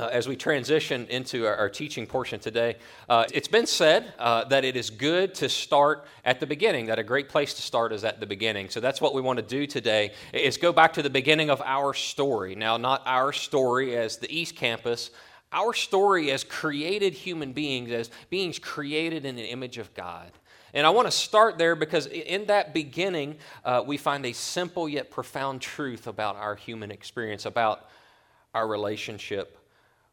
Uh, as we transition into our, our teaching portion today, uh, it's been said uh, that it is good to start at the beginning, that a great place to start is at the beginning. So that's what we want to do today, is go back to the beginning of our story. Now, not our story as the East Campus, our story as created human beings, as beings created in the image of God. And I want to start there because in that beginning, uh, we find a simple yet profound truth about our human experience, about our relationship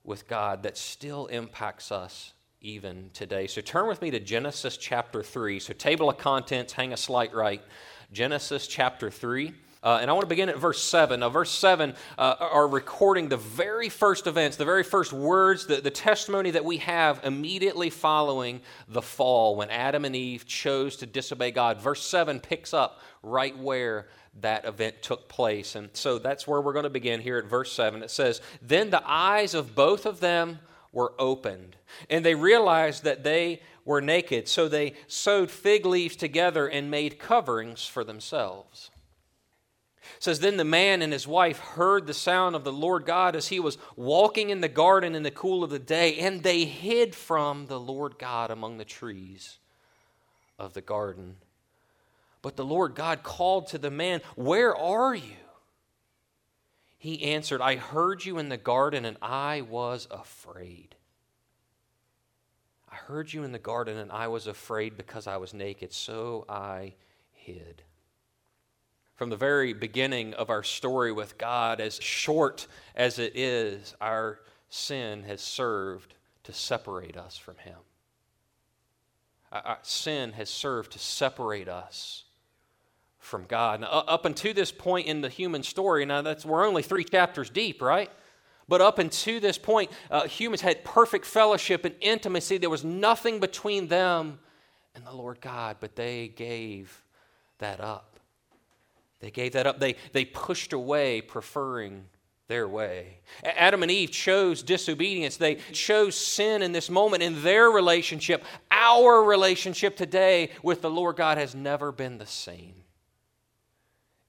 with God that still impacts us even today. So turn with me to Genesis chapter 3. So, table of contents, hang a slight right. Genesis chapter 3. Uh, and I want to begin at verse 7. Now, verse 7 uh, are recording the very first events, the very first words, the, the testimony that we have immediately following the fall when Adam and Eve chose to disobey God. Verse 7 picks up right where that event took place. And so that's where we're going to begin here at verse 7. It says, Then the eyes of both of them were opened, and they realized that they were naked. So they sewed fig leaves together and made coverings for themselves. It says, Then the man and his wife heard the sound of the Lord God as he was walking in the garden in the cool of the day, and they hid from the Lord God among the trees of the garden. But the Lord God called to the man, Where are you? He answered, I heard you in the garden and I was afraid. I heard you in the garden and I was afraid because I was naked, so I hid. From the very beginning of our story with God, as short as it is, our sin has served to separate us from Him. Our sin has served to separate us from God. Now, up until this point in the human story, now that's we're only three chapters deep, right? But up until this point, uh, humans had perfect fellowship and intimacy. There was nothing between them and the Lord God, but they gave that up. They gave that up. They, they pushed away, preferring their way. Adam and Eve chose disobedience. They chose sin in this moment in their relationship. Our relationship today with the Lord God has never been the same.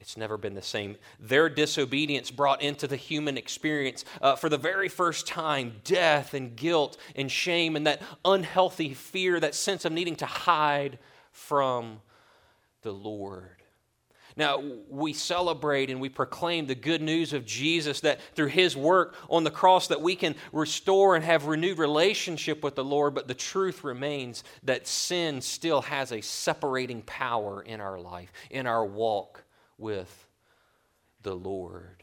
It's never been the same. Their disobedience brought into the human experience, uh, for the very first time, death and guilt and shame and that unhealthy fear, that sense of needing to hide from the Lord. Now, we celebrate and we proclaim the good news of Jesus that through his work on the cross that we can restore and have renewed relationship with the Lord, but the truth remains that sin still has a separating power in our life, in our walk with the Lord.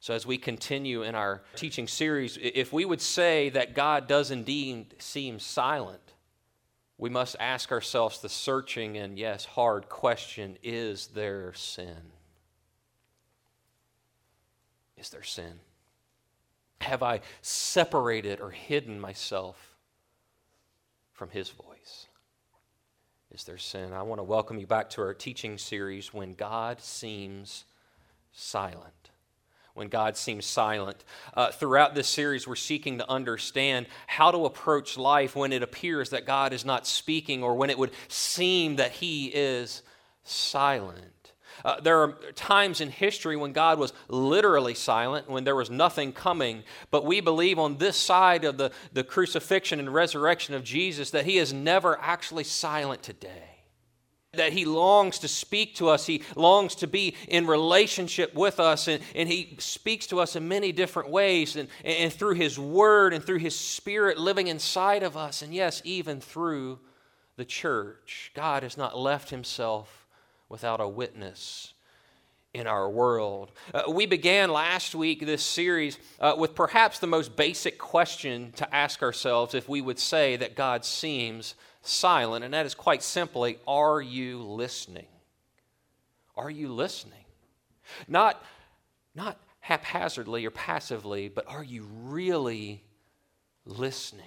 So, as we continue in our teaching series, if we would say that God does indeed seem silent, we must ask ourselves the searching and, yes, hard question is there sin? Is there sin? Have I separated or hidden myself from His voice? Is there sin. I want to welcome you back to our teaching series, When God Seems Silent. When God seems silent. Uh, throughout this series, we're seeking to understand how to approach life when it appears that God is not speaking or when it would seem that He is silent. Uh, there are times in history when God was literally silent, when there was nothing coming, but we believe on this side of the, the crucifixion and resurrection of Jesus that He is never actually silent today. that he longs to speak to us. He longs to be in relationship with us, and, and he speaks to us in many different ways, and, and through his word and through his spirit living inside of us, and yes, even through the church. God has not left himself without a witness in our world. Uh, we began last week this series uh, with perhaps the most basic question to ask ourselves if we would say that God seems silent, and that is quite simply are you listening? Are you listening? Not, not haphazardly or passively, but are you really listening?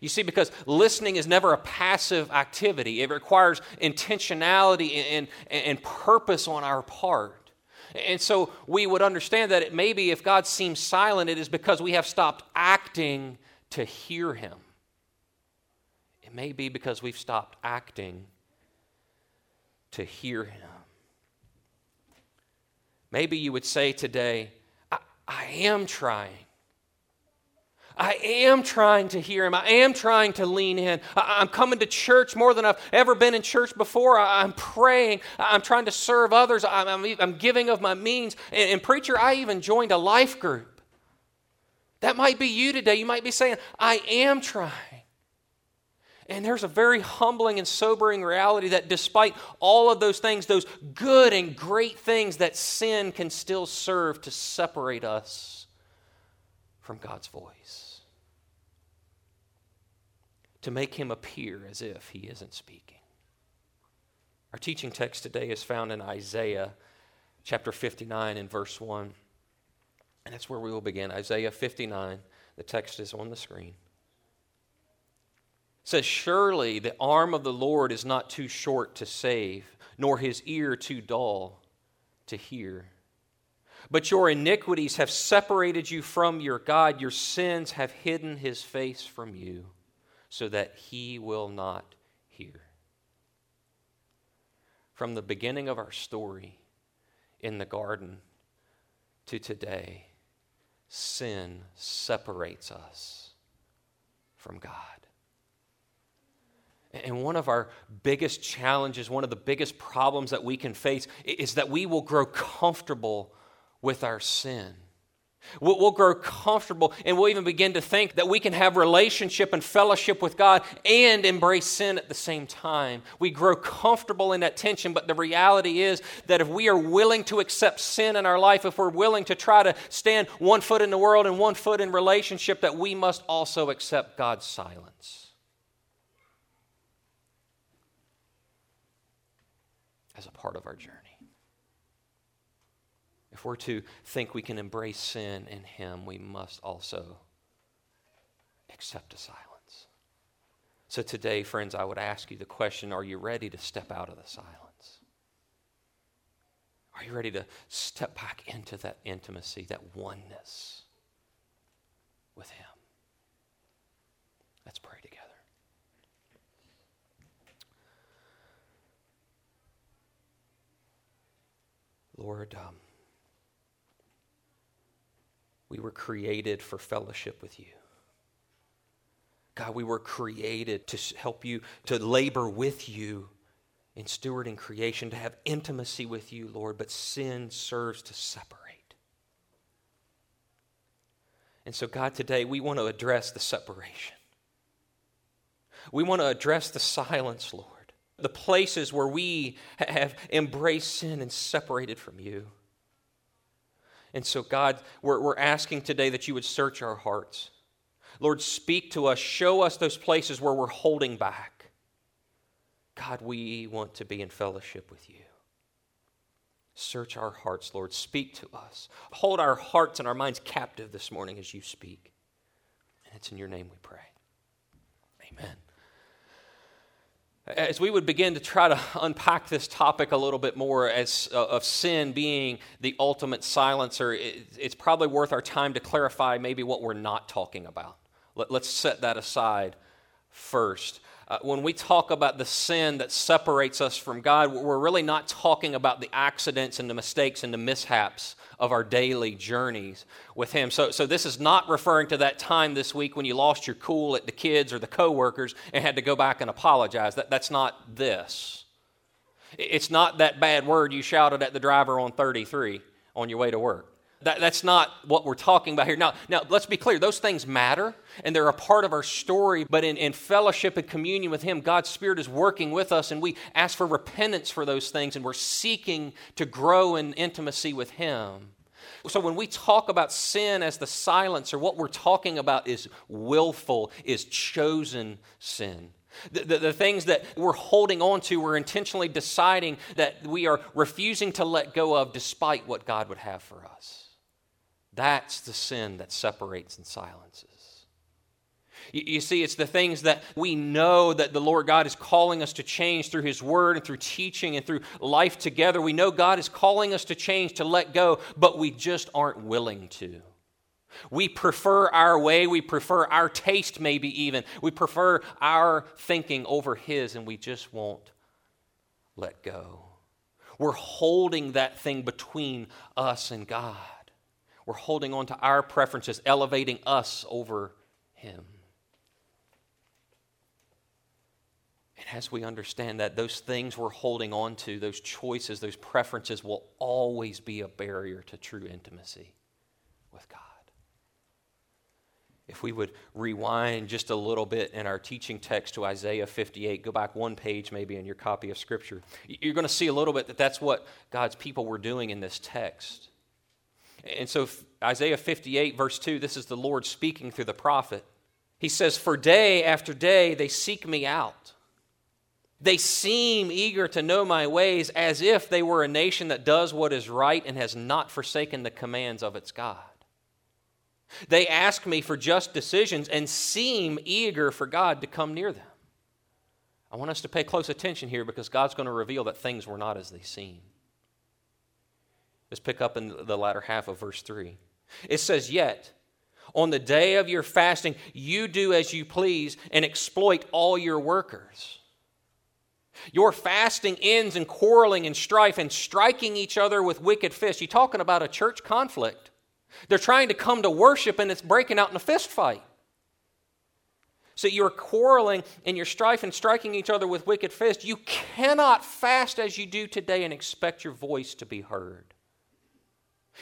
You see, because listening is never a passive activity, it requires intentionality and, and, and purpose on our part. And so we would understand that it maybe if God seems silent, it is because we have stopped acting to hear Him. It may be because we've stopped acting to hear Him. Maybe you would say today, I, I am trying. I am trying to hear him. I am trying to lean in. I, am coming to church more than I've ever been in church before. I, am praying. I, am trying to serve others. I'm, I'm, I'm giving of my means. And, and, preacher, I even joined a life group. That might be you today. You might be saying, I am trying. And there's a very humbling and sobering reality that despite all of those things, those good and great things, that sin can still serve to separate us from God's voice. To make him appear as if he isn't speaking. Our teaching text today is found in Isaiah chapter 59 and verse 1. And that's where we will begin. Isaiah 59. The text is on the screen says, Surely the arm of the Lord is not too short to save, nor his ear too dull to hear. But your iniquities have separated you from your God, your sins have hidden his face from you, so that he will not hear. From the beginning of our story in the garden to today, sin separates us from God. And one of our biggest challenges, one of the biggest problems that we can face is that we will grow comfortable with our sin. We'll, grow comfortable and we'll even begin to think that we can have relationship and fellowship with God and embrace sin at the same time. We grow comfortable in that tension, but the reality is that if we are willing to accept sin in our life, if we're willing to try to stand one foot in the world and one foot in relationship, that we must also accept God's silence. as a part of our journey. If we're to think we can embrace sin in Him, we must also accept a silence. So today, friends, I would ask you the question are you ready to step out of the silence? Are you ready to step back into that intimacy, that oneness with Him? Let's pray together. Lord, um, we were created for fellowship with you. God, we were created to help you, to labor with you in stewarding creation, to have intimacy with you, Lord, but sin serves to separate. And so, God, today we want to address the separation. We want to address the silence, Lord the places where we have embraced sin and separated from you. And so, God, we're, we're asking today that you would search our hearts. Lord, speak to us. Show us those places where we're holding back. God, we want to be in fellowship with you. Search our hearts, Lord. Speak to us. Hold our hearts and our minds captive this morning as you speak. And it's in your name we pray. Amen. As we would begin to try to unpack this topic a little bit more as uh, of sin being the ultimate silencer, it, it's probably worth our time to clarify maybe what we're not talking about. Let, us set that aside first. Uh, when we talk about the sin that separates us from God, we're really not talking about the accidents and the mistakes and the mishaps of our daily journeys with Him. So, so this is not referring to that time this week when you lost your cool at the kids or the coworkers and had to go back and apologize. That, that's not this. It's not that bad word you shouted at the driver on 33 on your way to work. That, that's not what we're talking about here. Now, now, let's be clear. Those things matter, and they're a part of our story. But in, in fellowship and communion with Him, God's Spirit is working with us, and we ask for repentance for those things, and we're seeking to grow in intimacy with Him. So when we talk about sin as the silencer, what we're talking about is willful, is chosen sin. The, the, the, things that we're holding on to, we're intentionally deciding that we are refusing to let go of despite what God would have for us. That's the sin that separates and silences. You, see, it's the things that we know that the Lord God is calling us to change through His Word and through teaching and through life together. We know God is calling us to change, to let go, but we just aren't willing to. We prefer our way, we prefer our taste, maybe even. We prefer our thinking over His, and we just won't let go. We're holding that thing between us and God. We're holding on to our preferences, elevating us over Him. And as we understand that, those things we're holding on to, those choices, those preferences, will always be a barrier to true intimacy with God. If we would rewind just a little bit in our teaching text to Isaiah 58, go back one page maybe in your copy of Scripture, you're going to see a little bit that that's what God's people were doing in this text. And so, Isaiah 58, verse 2, this is the Lord speaking through the prophet. He says, For day after day they seek me out. They seem eager to know my ways as if they were a nation that does what is right and has not forsaken the commands of its God. They ask me for just decisions and seem eager for God to come near them. I want us to pay close attention here because God's going to reveal that things were not as they seem. Let's pick up in the latter half of verse 3. It says, Yet, on the day of your fasting, you do as you please and exploit all your workers. Your fasting ends in quarreling and strife and striking each other with wicked fists. You're talking about a church conflict. They're trying to come to worship and it's breaking out in a fist fight. So you're quarreling and you're strife and striking each other with wicked fists. You cannot fast as you do today and expect your voice to be heard.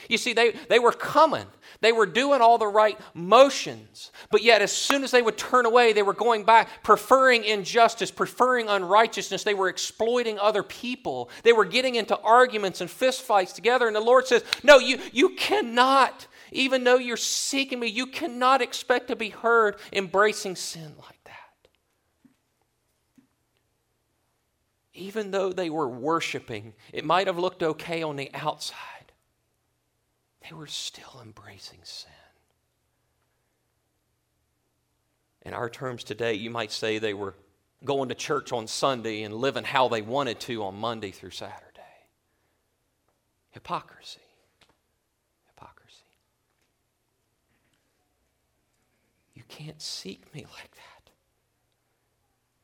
You see, they, they were coming. They were doing all the right motions. But yet, as soon as they would turn away, they were going back, preferring injustice, preferring unrighteousness. They were exploiting other people. They were getting into arguments and fistfights together. And the Lord says, No, you, you cannot, even though you're seeking me, you cannot expect to be heard embracing sin like that. Even though they were worshiping, it might have looked okay on the outside they were still embracing sin. In our terms today, you might say they were going to church on Sunday and living how they wanted to on Monday through Saturday. Hypocrisy. Hypocrisy. You can't seek me like that.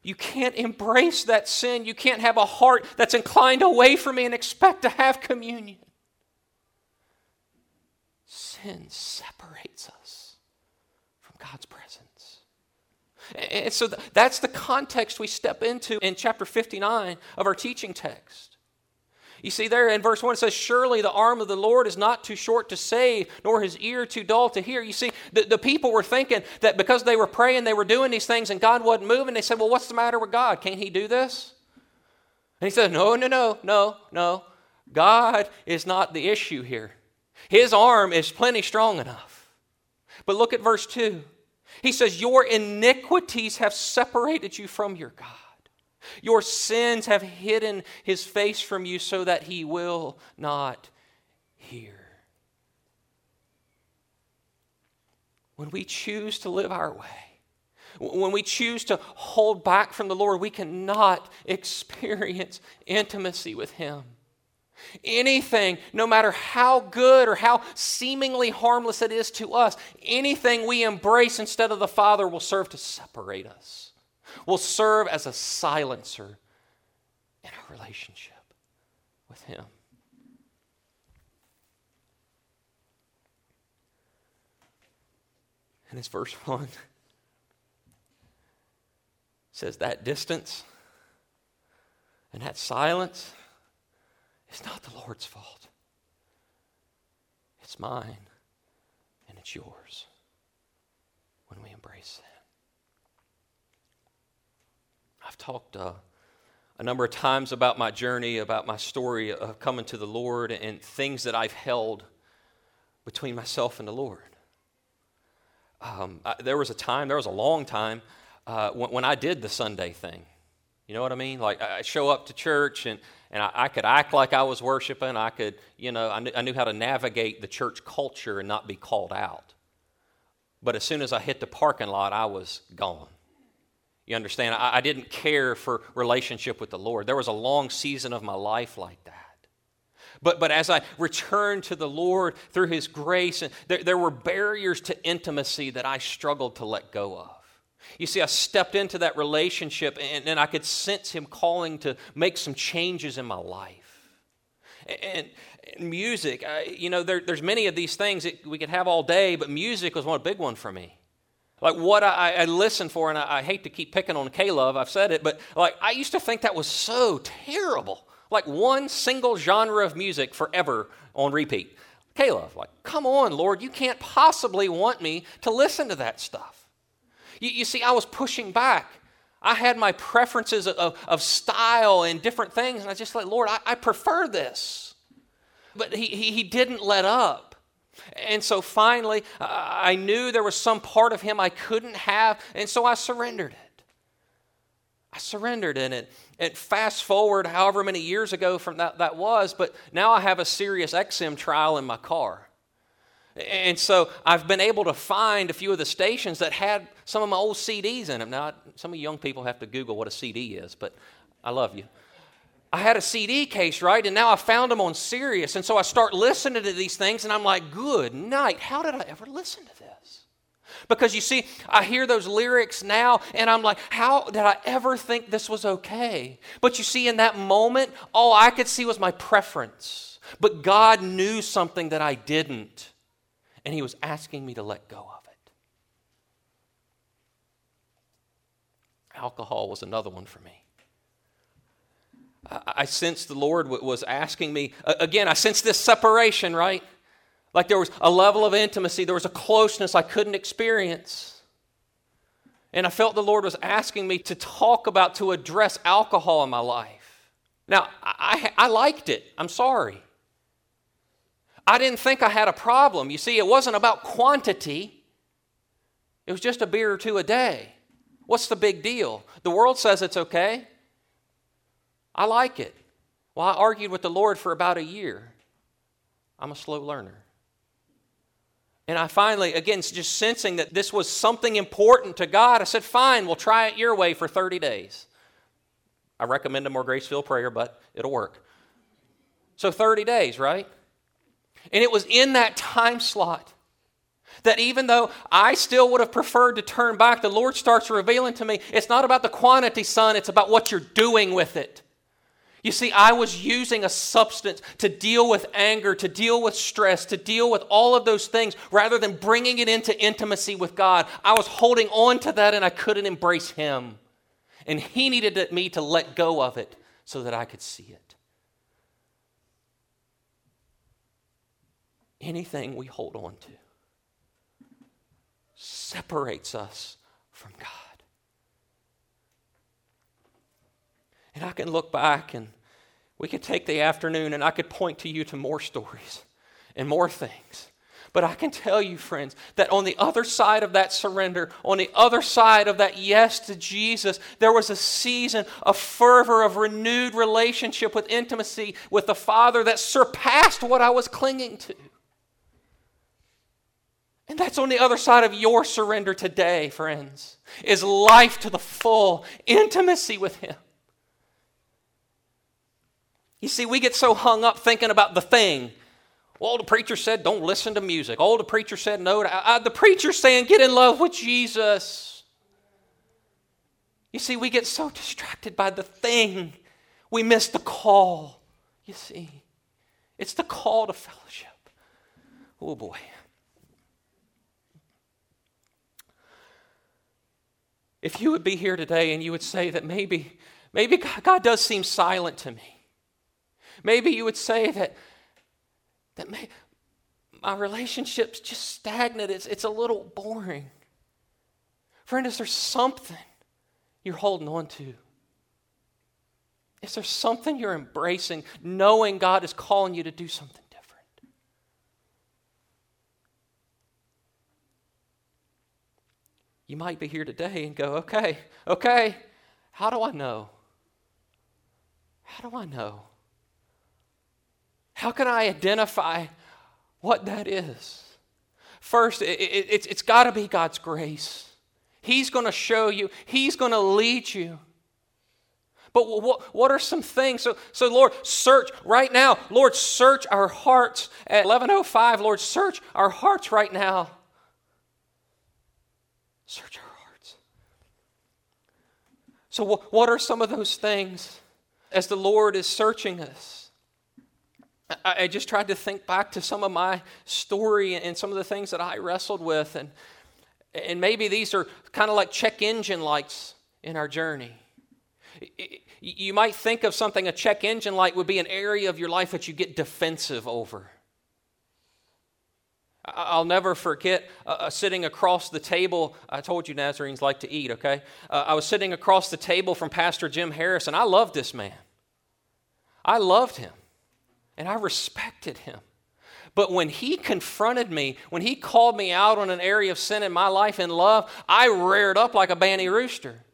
You can't embrace that sin. You can't have a heart that's inclined away from me and expect to have communion sin separates us from God's presence. And so that's the context we step into in chapter 59 of our teaching text. You see, there in verse 1 it says, Surely the arm of the Lord is not too short to save, nor his ear too dull to hear. You see, the, the people were thinking that because they were praying, they were doing these things, and God wasn't moving. They said, Well, what's the matter with God? Can't he do this? And he said, No, no, no, no, no. God is not the issue here. His arm is plenty strong enough. But look at verse 2. He says, Your iniquities have separated you from your God. Your sins have hidden his face from you so that he will not hear. When we choose to live our way, when we choose to hold back from the Lord, we cannot experience intimacy with him. Anything, no matter how good or how seemingly harmless it is to us, anything we embrace instead of the Father will serve to separate us, will serve as a silencer in our relationship with Him. And it's verse 1 says that distance and that silence It's not the Lord's fault. It's mine and it's yours when we embrace that. I've talked uh, a number of times about my journey, about my story of coming to the Lord and things that I've held between myself and the Lord. Um, I, there was a time, there was a long time, uh, when, when, I did the Sunday thing. You know what I mean? Like, I show up to church and, and I, I could act like I was worshiping. I could, you know, I knew, I knew how to navigate the church culture and not be called out. But as soon as I hit the parking lot, I was gone. You understand? I, I didn't care for relationship with the Lord. There was a long season of my life like that. But, but as I returned to the Lord through His grace, and there, there were barriers to intimacy that I struggled to let go of. You see, I stepped into that relationship and, and I could sense Him calling to make some changes in my life. And, and music, I, you know, there, there's many of these things that we could have all day, but music was one big one for me. Like what I, I listen for, and I, I hate to keep picking on K-Love, I've said it, but like I used to think that was so terrible like one single genre of music forever on repeat. K-Love, like, come on, Lord, you can't possibly want me to listen to that stuff. You, you see, I was pushing back. I had my preferences of, of style and different things, and I just like, Lord, I, I prefer this. But he, he, he didn't let up. And so finally, I knew there was some part of him I couldn't have, and so I surrendered it. I surrendered in it. And fast forward however many years ago from that that was, but now I have a Sirius XM trial in my car. And so I've been able to find a few of the stations that had some of my old CDs in them. Now, some of you young people have to Google what a CD is, but I love you. I had a CD case, right? And now I found them on Sirius. And so I start listening to these things, and I'm like, good night. How did I ever listen to this? Because you see, I hear those lyrics now and I'm like, how did I ever think this was okay? But you see, in that moment, all I could see was my preference. But God knew something that I didn't, and He was asking me to let go of it. Alcohol was another one for me. I sensed the Lord was asking me, again, I sensed this separation, right? Like there was a level of intimacy, there was a closeness I couldn't experience. And I felt the Lord was asking me to talk about, to address alcohol in my life. Now, I, I liked it. I'm sorry. I didn't think I had a problem. You see, it wasn't about quantity, it was just a beer or two a day. What's the big deal? The world says it's okay. I like it. Well, I argued with the Lord for about a year. I'm a slow learner. And I finally, again, just sensing that this was something important to God, I said, fine, we'll try it your way for 30 days. I recommend a more grace filled prayer, but it'll work. So 30 days, right? And it was in that time slot that even though I still would have preferred to turn back, the Lord starts revealing to me it's not about the quantity, son, it's about what you're doing with it. You see, I was using a substance to deal with anger, to deal with stress, to deal with all of those things rather than bringing it into intimacy with God. I was holding on to that and I couldn't embrace Him. And He needed me to let go of it so that I could see it. Anything we hold on to separates us from God. And I can look back and we could take the afternoon and I could point to you to more stories and more things. But I can tell you, friends, that on the other side of that surrender, on the other side of that yes to Jesus, there was a season of fervor, of renewed relationship with intimacy with the Father that surpassed what I was clinging to. And that's on the other side of your surrender today, friends, is life to the full, intimacy with Him. You see, we get so hung up thinking about the thing. Well, the preacher said, don't listen to music. Oh, the preacher said, no. The preacher's saying, get in love with Jesus. You see, we get so distracted by the thing, we miss the call. You see, it's the call to fellowship. Oh, boy. If you would be here today and you would say that maybe, maybe God does seem silent to me. Maybe you would say that, that may, my relationship's just stagnant. It's, it's a little boring. Friend, is there something you're holding on to? Is there something you're embracing, knowing God is calling you to do something different? You might be here today and go, okay, okay, how do I know? How do I know? How can I identify what that is? First, it, it, it's, it's got to be God's grace. He's going to show you, He's going to lead you. But what, what are some things? So, so, Lord, search right now. Lord, search our hearts at 1105. Lord, search our hearts right now. Search our hearts. So, what, are some of those things as the Lord is searching us? I, I just tried to think back to some of my story and some of the things that I wrestled with. And, and maybe these are kind of like check engine lights in our journey. You might think of something, a check engine light would be an area of your life that you get defensive over. I'll never forget uh, uh, sitting across the table. I told you Nazarenes like to eat, okay? Uh, I was sitting across the table from Pastor Jim Harris, and I loved this man. I loved him, and I respected him. But when he confronted me, when he called me out on an area of sin in my life in love, I reared up like a banty rooster.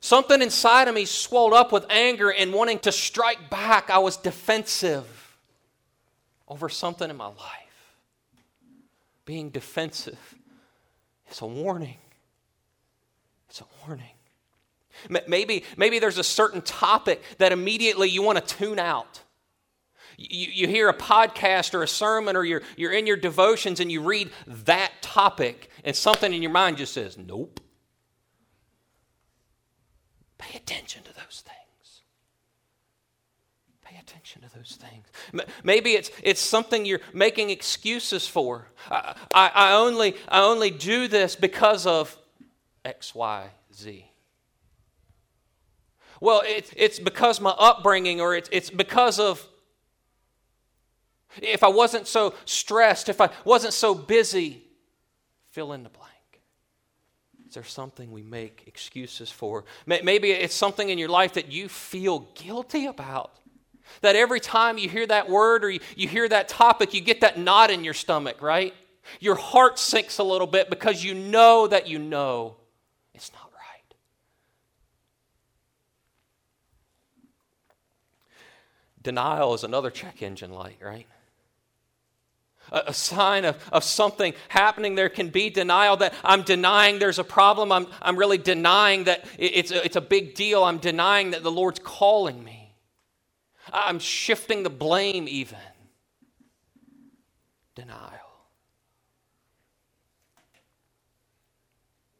Something inside of me swelled up with anger and wanting to strike back. I was defensive over something in my life. Being defensive is a warning. It's a warning. Maybe, maybe there's a certain topic that immediately you want to tune out. You, you hear a podcast or a sermon or you're, you're in your devotions and you read that topic and something in your mind just says, nope. Pay attention to those things. Attention to those things. Maybe it's, it's something you're making excuses for. I, I, I, only, I only do this because of X, Y, Z. Well, it, it's because my upbringing, or it's, it's because of if I wasn't so stressed, if I wasn't so busy, fill in the blank. Is there something we make excuses for? Maybe it's something in your life that you feel guilty about. That every time you hear that word or you, you hear that topic, you get that knot in your stomach, right? Your heart sinks a little bit because you know that you know it's not right. Denial is another check engine light, right? a, sign of, of something happening there can be denial that I'm denying there's a problem. I'm, I'm really denying that it's a, it's a big deal. I'm denying that the Lord's calling me. I'm shifting the blame, even. Denial.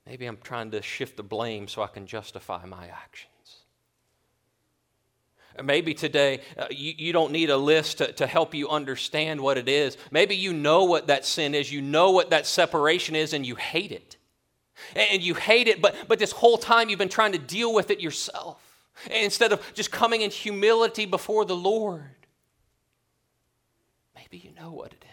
Maybe I'm trying to shift the blame so I can justify my actions. Maybe today uh, you, you don't need a list to, to help you understand what it is. Maybe you know what that sin is, you know what that separation is, and you hate it. And you hate it, but, but this whole time you've been trying to deal with it yourself instead of just coming in humility before the Lord. Maybe you know what it is.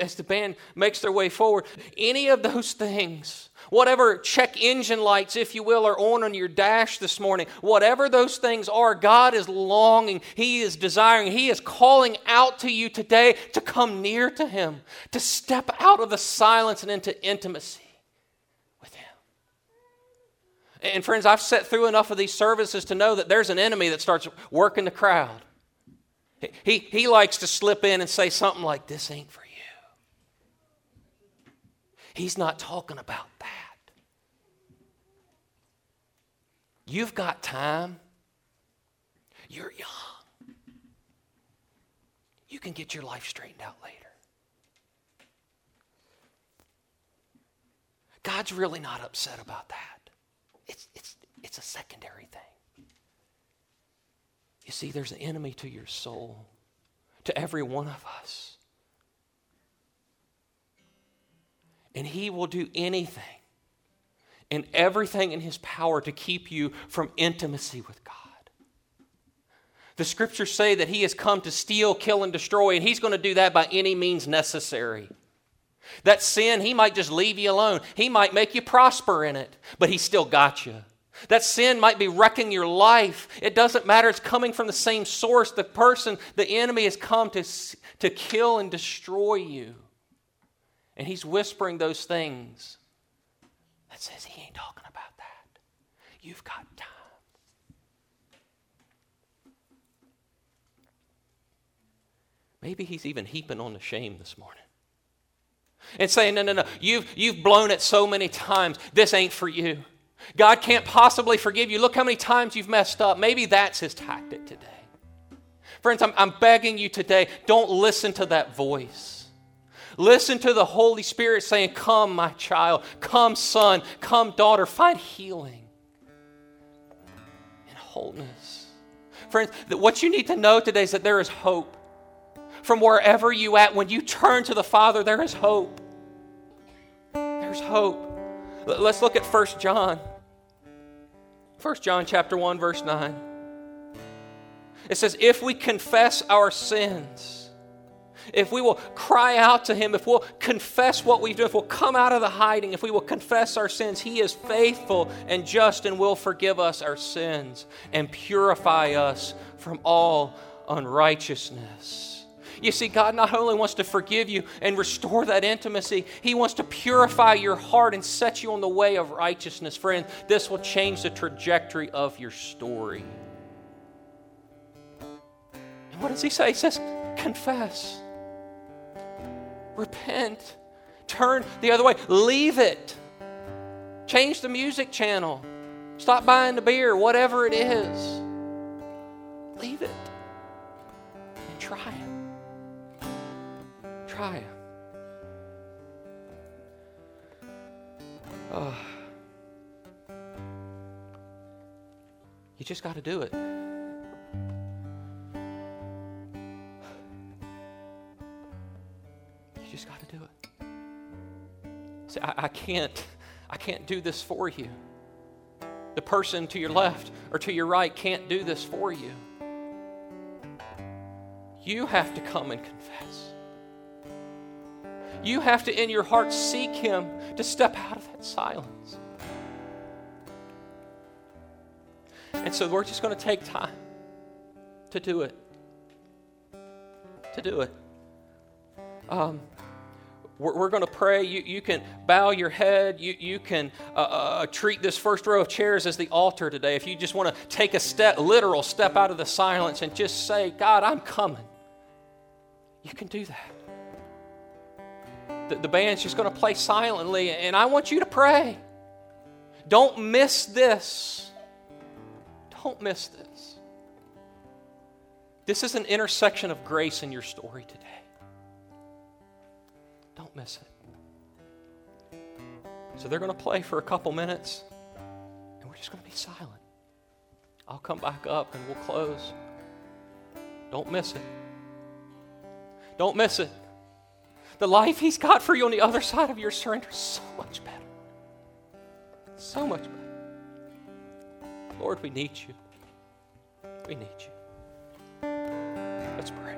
As the band makes their way forward, any of those things Whatever check engine lights, if you will, are on on your dash this morning, whatever those things are, God is longing, He is desiring, He is calling out to you today to come near to Him, to step out of the silence and into intimacy with Him. And friends, I've sat through enough of these services to know that there's an enemy that starts working the crowd. He, he likes to slip in and say something like, This ain't for you. He's not talking about that. You've got time. You're young. You can get your life straightened out later. God's really not upset about that. It's, it's, it's a secondary thing. You see, there's an enemy to your soul, to every one of us. And he will do anything and everything in his power to keep you from intimacy with God. The scriptures say that he has come to steal, kill, and destroy, and he's going to do that by any means necessary. That sin, he might just leave you alone. He might make you prosper in it, but he still got you. That sin might be wrecking your life. It doesn't matter. It's coming from the same source. The person, the enemy has come to, to kill and destroy you. And he's whispering those things that says he ain't talking about that. You've got time. Maybe he's even heaping on the shame this morning. And saying, no, no, no, you've, you've blown it so many times. This ain't for you. God can't possibly forgive you. Look how many times you've messed up. Maybe that's his tactic today. Friends, I'm, I'm begging you today, don't listen to that voice. Listen to the Holy Spirit saying, Come, my child. Come, son. Come, daughter. Find healing and wholeness. Friends, what you need to know today is that there is hope from wherever you at. When you turn to the Father, there is hope. There's hope. Let's look at 1 John. 1 John chapter 1 verse 9. It says if we confess our sins, if we will cry out to him, if we'll confess what we've done, if we'll come out of the hiding, if we will confess our sins, he is faithful and just and will forgive us our sins and purify us from all unrighteousness. You see, God not only wants to forgive you and restore that intimacy, He wants to purify your heart and set you on the way of righteousness. Friend, this will change the trajectory of your story. And what does He say? He says, confess, repent, turn the other way, leave it, change the music channel, stop buying the beer, whatever it is. Leave it and try it. Try. Oh. You just got to do it. You just got to do it. See, I, I can't. I can't do this for you. The person to your left or to your right can't do this for you. You have to come and confess. You have to, in your heart, seek Him to step out of that silence. And so we're just going to take time to do it. To do it. Um, we're, we're going to pray. You, you can bow your head. You, you can uh, uh, treat this first row of chairs as the altar today. If you just want to take a step, literal step out of the silence and just say, God, I'm coming. You can do that the, the band's just going to play silently, and I want you to pray. Don't miss this. Don't miss this. This is an intersection of grace in your story today. Don't miss it. So they're going to play for a couple minutes, and we're just going to be silent. I'll come back up and we'll close. Don't miss it. Don't miss it. The life He's got for you on the other side of your surrender is so much better. So much better. Lord, we need you. We need you. Let's pray.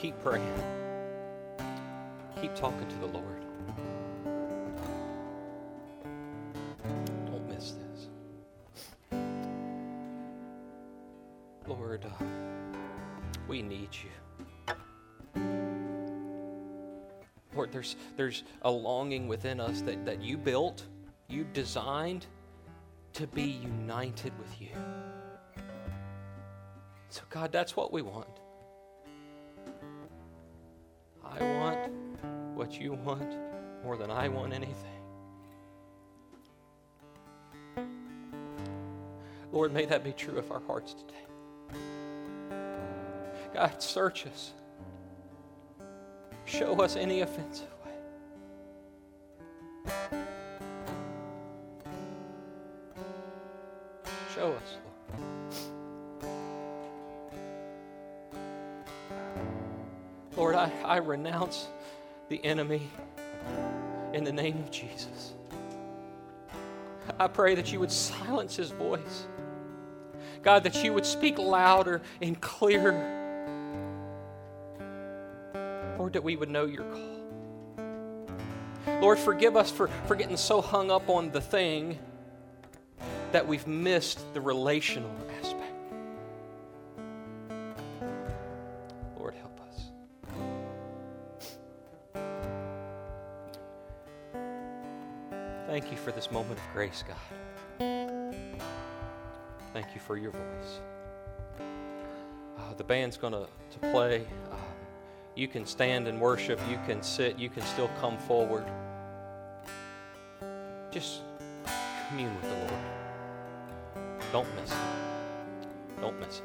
Keep praying. Keep talking to the Lord. Don't miss this. Lord, uh, we need you. Lord, there's, there's a longing within us that, that you built, you designed to be united with you. So, God, that's what we want. What you want more than I want anything. Lord, may that be true of our hearts today. God, search us. Show us any offensive the enemy in the name of Jesus. I pray that you would silence his voice. God, that you would speak louder and clearer. Lord, that we would know your call. Lord, forgive us for, for getting so hung up on the thing that we've missed the relational aspect. This moment of grace, God. Thank you for your voice. Uh, the band's going to play. Um, you can stand and worship. You can sit. You can still come forward. Just commune with the Lord. Don't miss it. Don't miss it.